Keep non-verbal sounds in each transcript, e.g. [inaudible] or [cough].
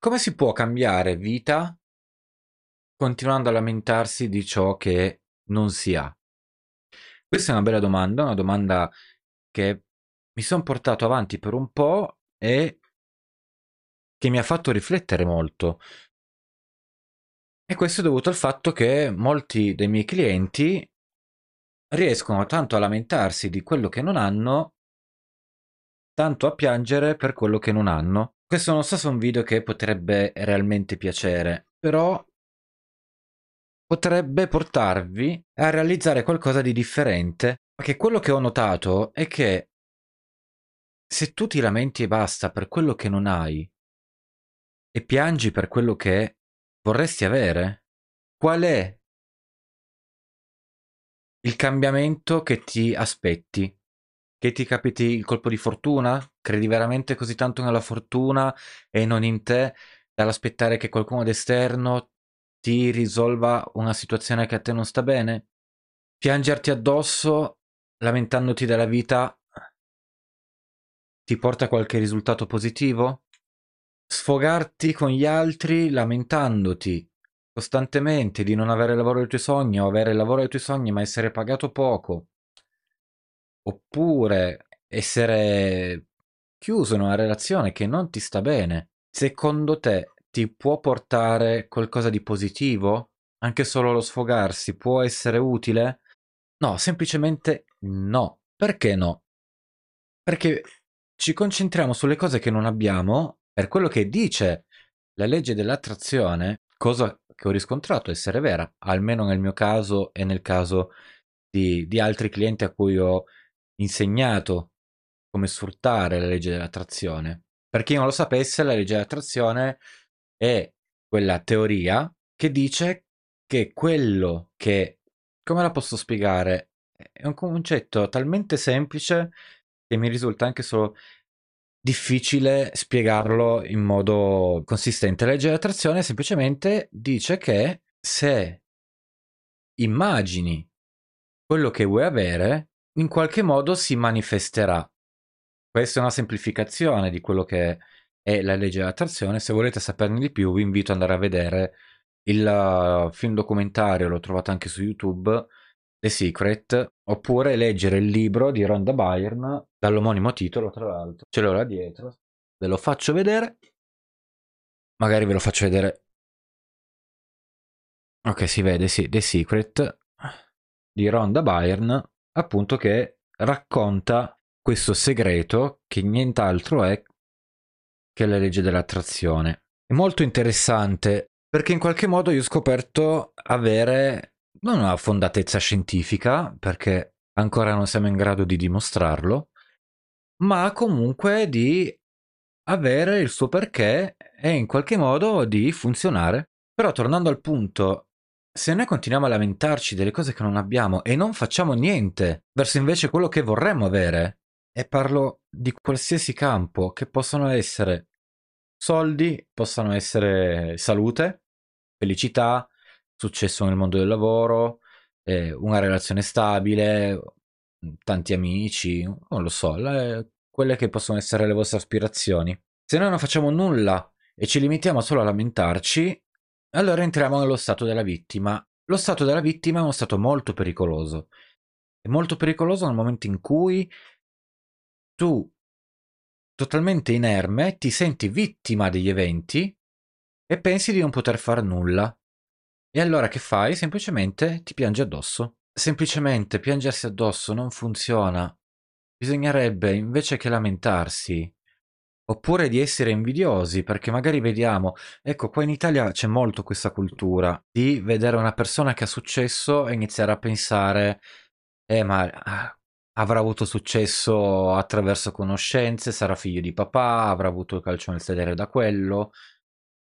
Come si può cambiare vita continuando a lamentarsi di ciò che non si ha? Questa è una bella domanda, una domanda che mi sono portato avanti per un po' e che mi ha fatto riflettere molto. E questo è dovuto al fatto che molti dei miei clienti riescono tanto a lamentarsi di quello che non hanno, tanto a piangere per quello che non hanno. Questo non so se è un video che potrebbe realmente piacere, però potrebbe portarvi a realizzare qualcosa di differente. Perché quello che ho notato è che se tu ti lamenti e basta per quello che non hai e piangi per quello che vorresti avere, qual è il cambiamento che ti aspetti? Che ti capiti il colpo di fortuna? Credi veramente così tanto nella fortuna e non in te, dall'aspettare che qualcuno d'esterno ti risolva una situazione che a te non sta bene? Piangerti addosso, lamentandoti della vita, ti porta a qualche risultato positivo? Sfogarti con gli altri lamentandoti costantemente di non avere il lavoro dei tuoi sogni o avere il lavoro dei tuoi sogni ma essere pagato poco oppure essere chiuso in una relazione che non ti sta bene, secondo te ti può portare qualcosa di positivo? Anche solo lo sfogarsi può essere utile? No, semplicemente no. Perché no? Perché ci concentriamo sulle cose che non abbiamo per quello che dice la legge dell'attrazione, cosa che ho riscontrato essere vera, almeno nel mio caso e nel caso di, di altri clienti a cui ho insegnato come sfruttare la legge dell'attrazione. Per chi non lo sapesse, la legge dell'attrazione è quella teoria che dice che quello che, come la posso spiegare, è un concetto talmente semplice che mi risulta anche solo difficile spiegarlo in modo consistente. La legge dell'attrazione semplicemente dice che se immagini quello che vuoi avere, in qualche modo si manifesterà. Questa è una semplificazione di quello che è la legge dell'attrazione. Se volete saperne di più, vi invito ad andare a vedere il uh, film documentario, l'ho trovato anche su YouTube, The Secret, oppure leggere il libro di Rhonda Byrne dall'omonimo titolo, tra l'altro. Ce l'ho là dietro. Ve lo faccio vedere. Magari ve lo faccio vedere. Ok, si vede, sì, The Secret di Rhonda Byrne appunto che racconta questo segreto che nient'altro è che la legge dell'attrazione. È molto interessante perché in qualche modo io ho scoperto avere non una fondatezza scientifica, perché ancora non siamo in grado di dimostrarlo, ma comunque di avere il suo perché e in qualche modo di funzionare. Però tornando al punto se noi continuiamo a lamentarci delle cose che non abbiamo e non facciamo niente verso invece quello che vorremmo avere, e parlo di qualsiasi campo, che possono essere soldi, possano essere salute, felicità, successo nel mondo del lavoro, eh, una relazione stabile, tanti amici, non lo so, le, quelle che possono essere le vostre aspirazioni. Se noi non facciamo nulla e ci limitiamo solo a lamentarci, allora entriamo nello stato della vittima. Lo stato della vittima è uno stato molto pericoloso. È molto pericoloso nel momento in cui tu, totalmente inerme, ti senti vittima degli eventi e pensi di non poter fare nulla. E allora che fai? Semplicemente ti piangi addosso. Semplicemente piangersi addosso non funziona. Bisognerebbe, invece che lamentarsi, Oppure di essere invidiosi, perché magari vediamo, ecco, qua in Italia c'è molto questa cultura di vedere una persona che ha successo e iniziare a pensare, eh, ma ah, avrà avuto successo attraverso conoscenze, sarà figlio di papà, avrà avuto il calcio nel sedere da quello,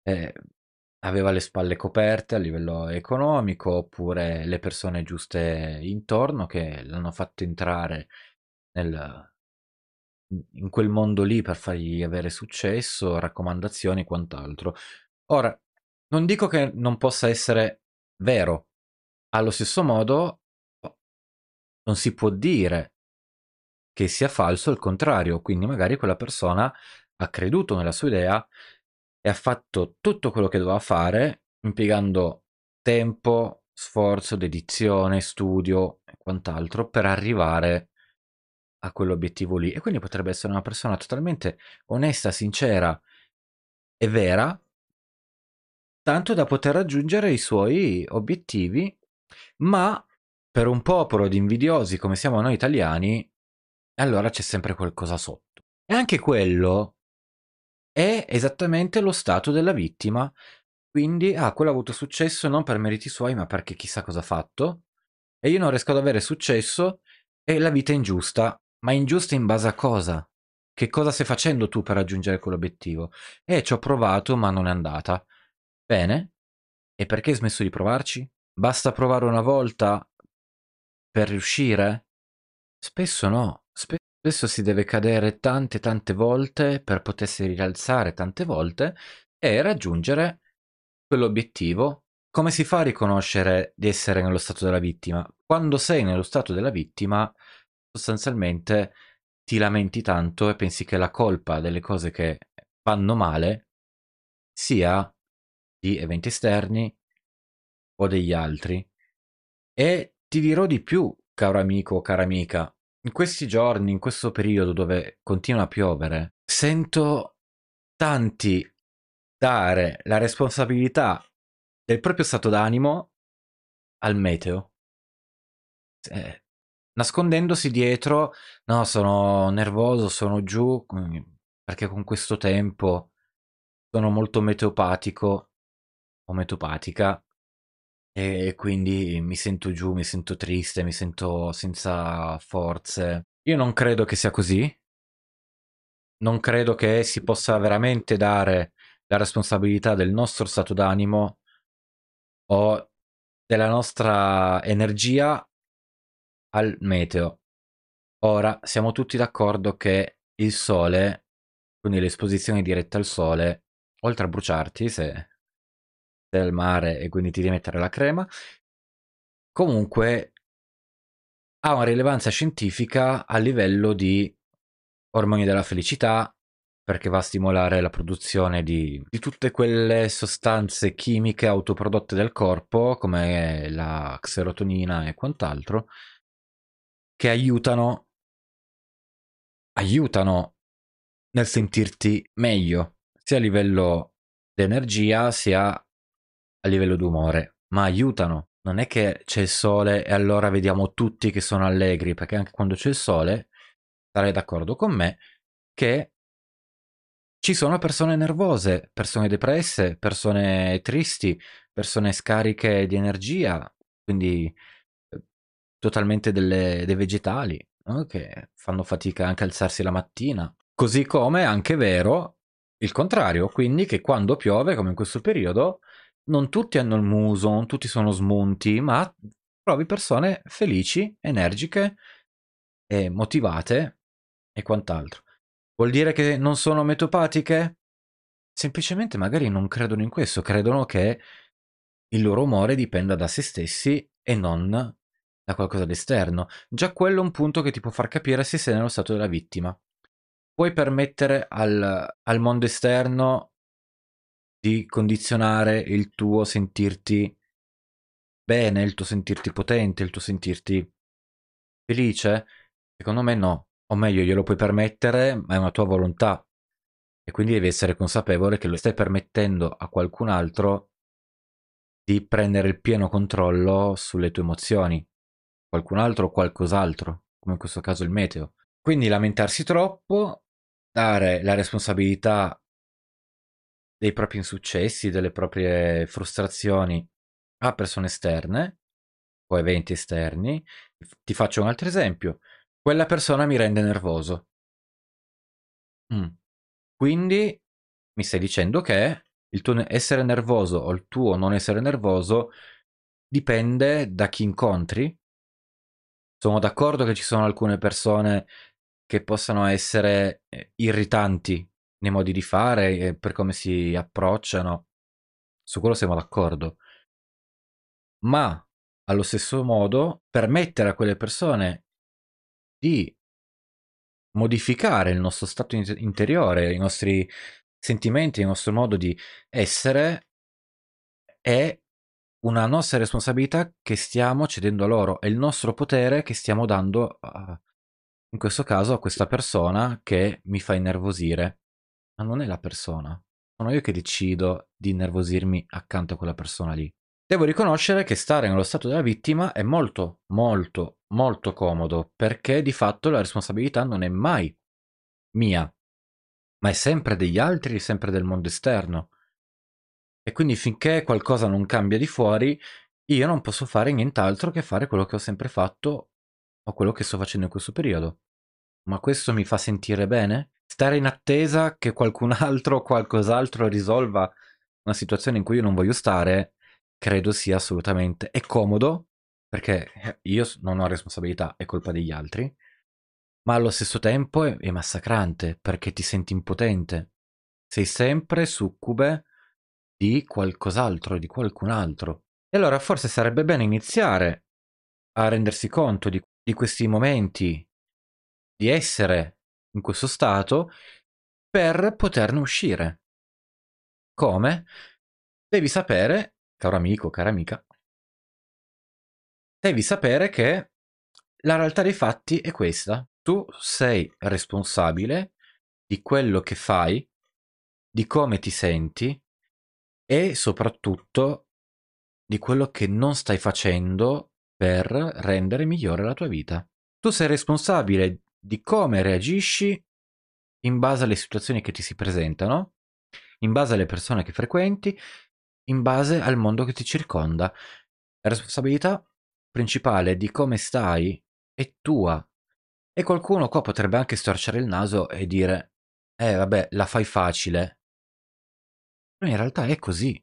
eh, aveva le spalle coperte a livello economico, oppure le persone giuste intorno che l'hanno fatto entrare nel, in quel mondo lì per fargli avere successo, raccomandazioni e quant'altro. Ora, non dico che non possa essere vero, allo stesso modo non si può dire che sia falso il contrario, quindi magari quella persona ha creduto nella sua idea e ha fatto tutto quello che doveva fare, impiegando tempo, sforzo, dedizione, studio e quant'altro per arrivare a quell'obiettivo lì. E quindi potrebbe essere una persona totalmente onesta, sincera e vera, tanto da poter raggiungere i suoi obiettivi, ma per un popolo di invidiosi come siamo noi italiani, allora c'è sempre qualcosa sotto. E anche quello è esattamente lo stato della vittima. Quindi, ah, quello ha avuto successo non per meriti suoi, ma perché chissà cosa ha fatto. E io non riesco ad avere successo e la vita è ingiusta. Ma ingiusta in base a cosa? Che cosa stai facendo tu per raggiungere quell'obiettivo? Eh, ci ho provato, ma non è andata. Bene. E perché hai smesso di provarci? Basta provare una volta per riuscire? Spesso no. Spesso si deve cadere tante tante volte per potersi rialzare tante volte e raggiungere quell'obiettivo. Come si fa a riconoscere di essere nello stato della vittima? Quando sei nello stato della vittima, sostanzialmente ti lamenti tanto e pensi che la colpa delle cose che vanno male sia di eventi esterni o degli altri. E ti dirò di più, caro amico o cara amica, in questi giorni, in questo periodo dove continua a piovere, sento tanti dare la responsabilità del proprio stato d'animo al meteo. Eh, nascondendosi dietro, no, sono nervoso, sono giù, perché con questo tempo sono molto meteopatico o meteopatica e quindi mi sento giù, mi sento triste, mi sento senza forze. Io non credo che sia così. Non credo che si possa veramente dare la responsabilità del nostro stato d'animo o della nostra energia al meteo. Ora siamo tutti d'accordo che il sole, quindi l'esposizione diretta al sole, oltre a bruciarti se del mare e quindi ti devi mettere la crema. Comunque ha una rilevanza scientifica a livello di ormoni della felicità perché va a stimolare la produzione di, di tutte quelle sostanze chimiche autoprodotte del corpo come la serotonina e quant'altro che aiutano aiutano nel sentirti meglio sia a livello di energia sia a livello d'umore, ma aiutano. Non è che c'è il sole e allora vediamo tutti che sono allegri, perché anche quando c'è il sole, sarei d'accordo con me, che ci sono persone nervose, persone depresse, persone tristi, persone scariche di energia, quindi totalmente delle, dei vegetali, no? che fanno fatica anche a alzarsi la mattina. Così come è anche vero il contrario, quindi che quando piove, come in questo periodo, non tutti hanno il muso, non tutti sono smunti, ma trovi persone felici, energiche, e motivate e quant'altro. Vuol dire che non sono metopatiche? Semplicemente magari non credono in questo, credono che il loro umore dipenda da se stessi e non da qualcosa d'esterno. Già quello è un punto che ti può far capire se sei nello stato della vittima. Puoi permettere al, al mondo esterno di condizionare il tuo sentirti bene, il tuo sentirti potente, il tuo sentirti felice? Secondo me no. O meglio, glielo puoi permettere, ma è una tua volontà. E quindi devi essere consapevole che lo stai permettendo a qualcun altro di prendere il pieno controllo sulle tue emozioni. Qualcun altro o qualcos'altro, come in questo caso il meteo. Quindi lamentarsi troppo, dare la responsabilità dei propri insuccessi, delle proprie frustrazioni a persone esterne o eventi esterni. Ti faccio un altro esempio. Quella persona mi rende nervoso. Mm. Quindi mi stai dicendo che il tuo essere nervoso o il tuo non essere nervoso dipende da chi incontri. Sono d'accordo che ci sono alcune persone che possano essere eh, irritanti nei modi di fare e per come si approcciano. Su quello siamo d'accordo. Ma allo stesso modo permettere a quelle persone di modificare il nostro stato interiore, i nostri sentimenti, il nostro modo di essere è una nostra responsabilità che stiamo cedendo a loro, è il nostro potere che stiamo dando, a, in questo caso, a questa persona che mi fa innervosire. Ma non è la persona, sono io che decido di innervosirmi accanto a quella persona lì. Devo riconoscere che stare nello stato della vittima è molto, molto, molto comodo, perché di fatto la responsabilità non è mai mia, ma è sempre degli altri, sempre del mondo esterno. E quindi finché qualcosa non cambia di fuori, io non posso fare nient'altro che fare quello che ho sempre fatto o quello che sto facendo in questo periodo. Ma questo mi fa sentire bene? Stare in attesa che qualcun [laughs] altro o qualcos'altro risolva una situazione in cui io non voglio stare, credo sia assolutamente... È comodo, perché io non ho responsabilità, è colpa degli altri, ma allo stesso tempo è, è massacrante, perché ti senti impotente. Sei sempre succube di qualcos'altro, di qualcun altro. E allora forse sarebbe bene iniziare a rendersi conto di, di questi momenti, di essere in questo stato, per poterne uscire. Come? Devi sapere, caro amico, cara amica, devi sapere che la realtà dei fatti è questa. Tu sei responsabile di quello che fai, di come ti senti e soprattutto di quello che non stai facendo per rendere migliore la tua vita. Tu sei responsabile di come reagisci in base alle situazioni che ti si presentano, in base alle persone che frequenti, in base al mondo che ti circonda. La responsabilità principale di come stai è tua. E qualcuno qua potrebbe anche storcere il naso e dire, eh vabbè, la fai facile. In realtà è così.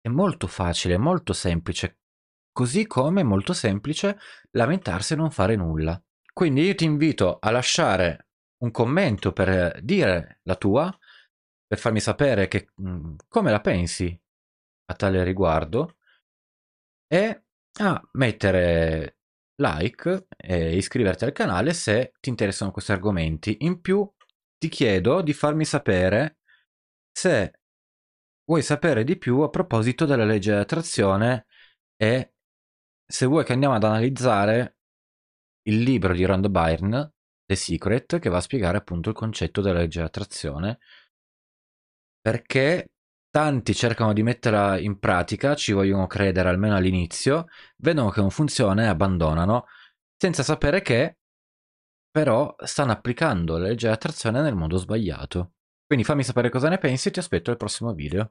È molto facile, molto semplice. Così come è molto semplice lamentarsi e non fare nulla. Quindi io ti invito a lasciare un commento per dire la tua, per farmi sapere che, mm, come la pensi a tale riguardo e a mettere like e iscriverti al canale se ti interessano questi argomenti. In più ti chiedo di farmi sapere se vuoi sapere di più a proposito della legge di attrazione e se vuoi che andiamo ad analizzare il libro di Rhonda Byrne, The Secret, che va a spiegare appunto il concetto della legge di attrazione, perché tanti cercano di metterla in pratica, ci vogliono credere almeno all'inizio, vedono che non funziona e abbandonano, senza sapere che però stanno applicando la legge di attrazione nel modo sbagliato. Quindi fammi sapere cosa ne pensi e ti aspetto al prossimo video.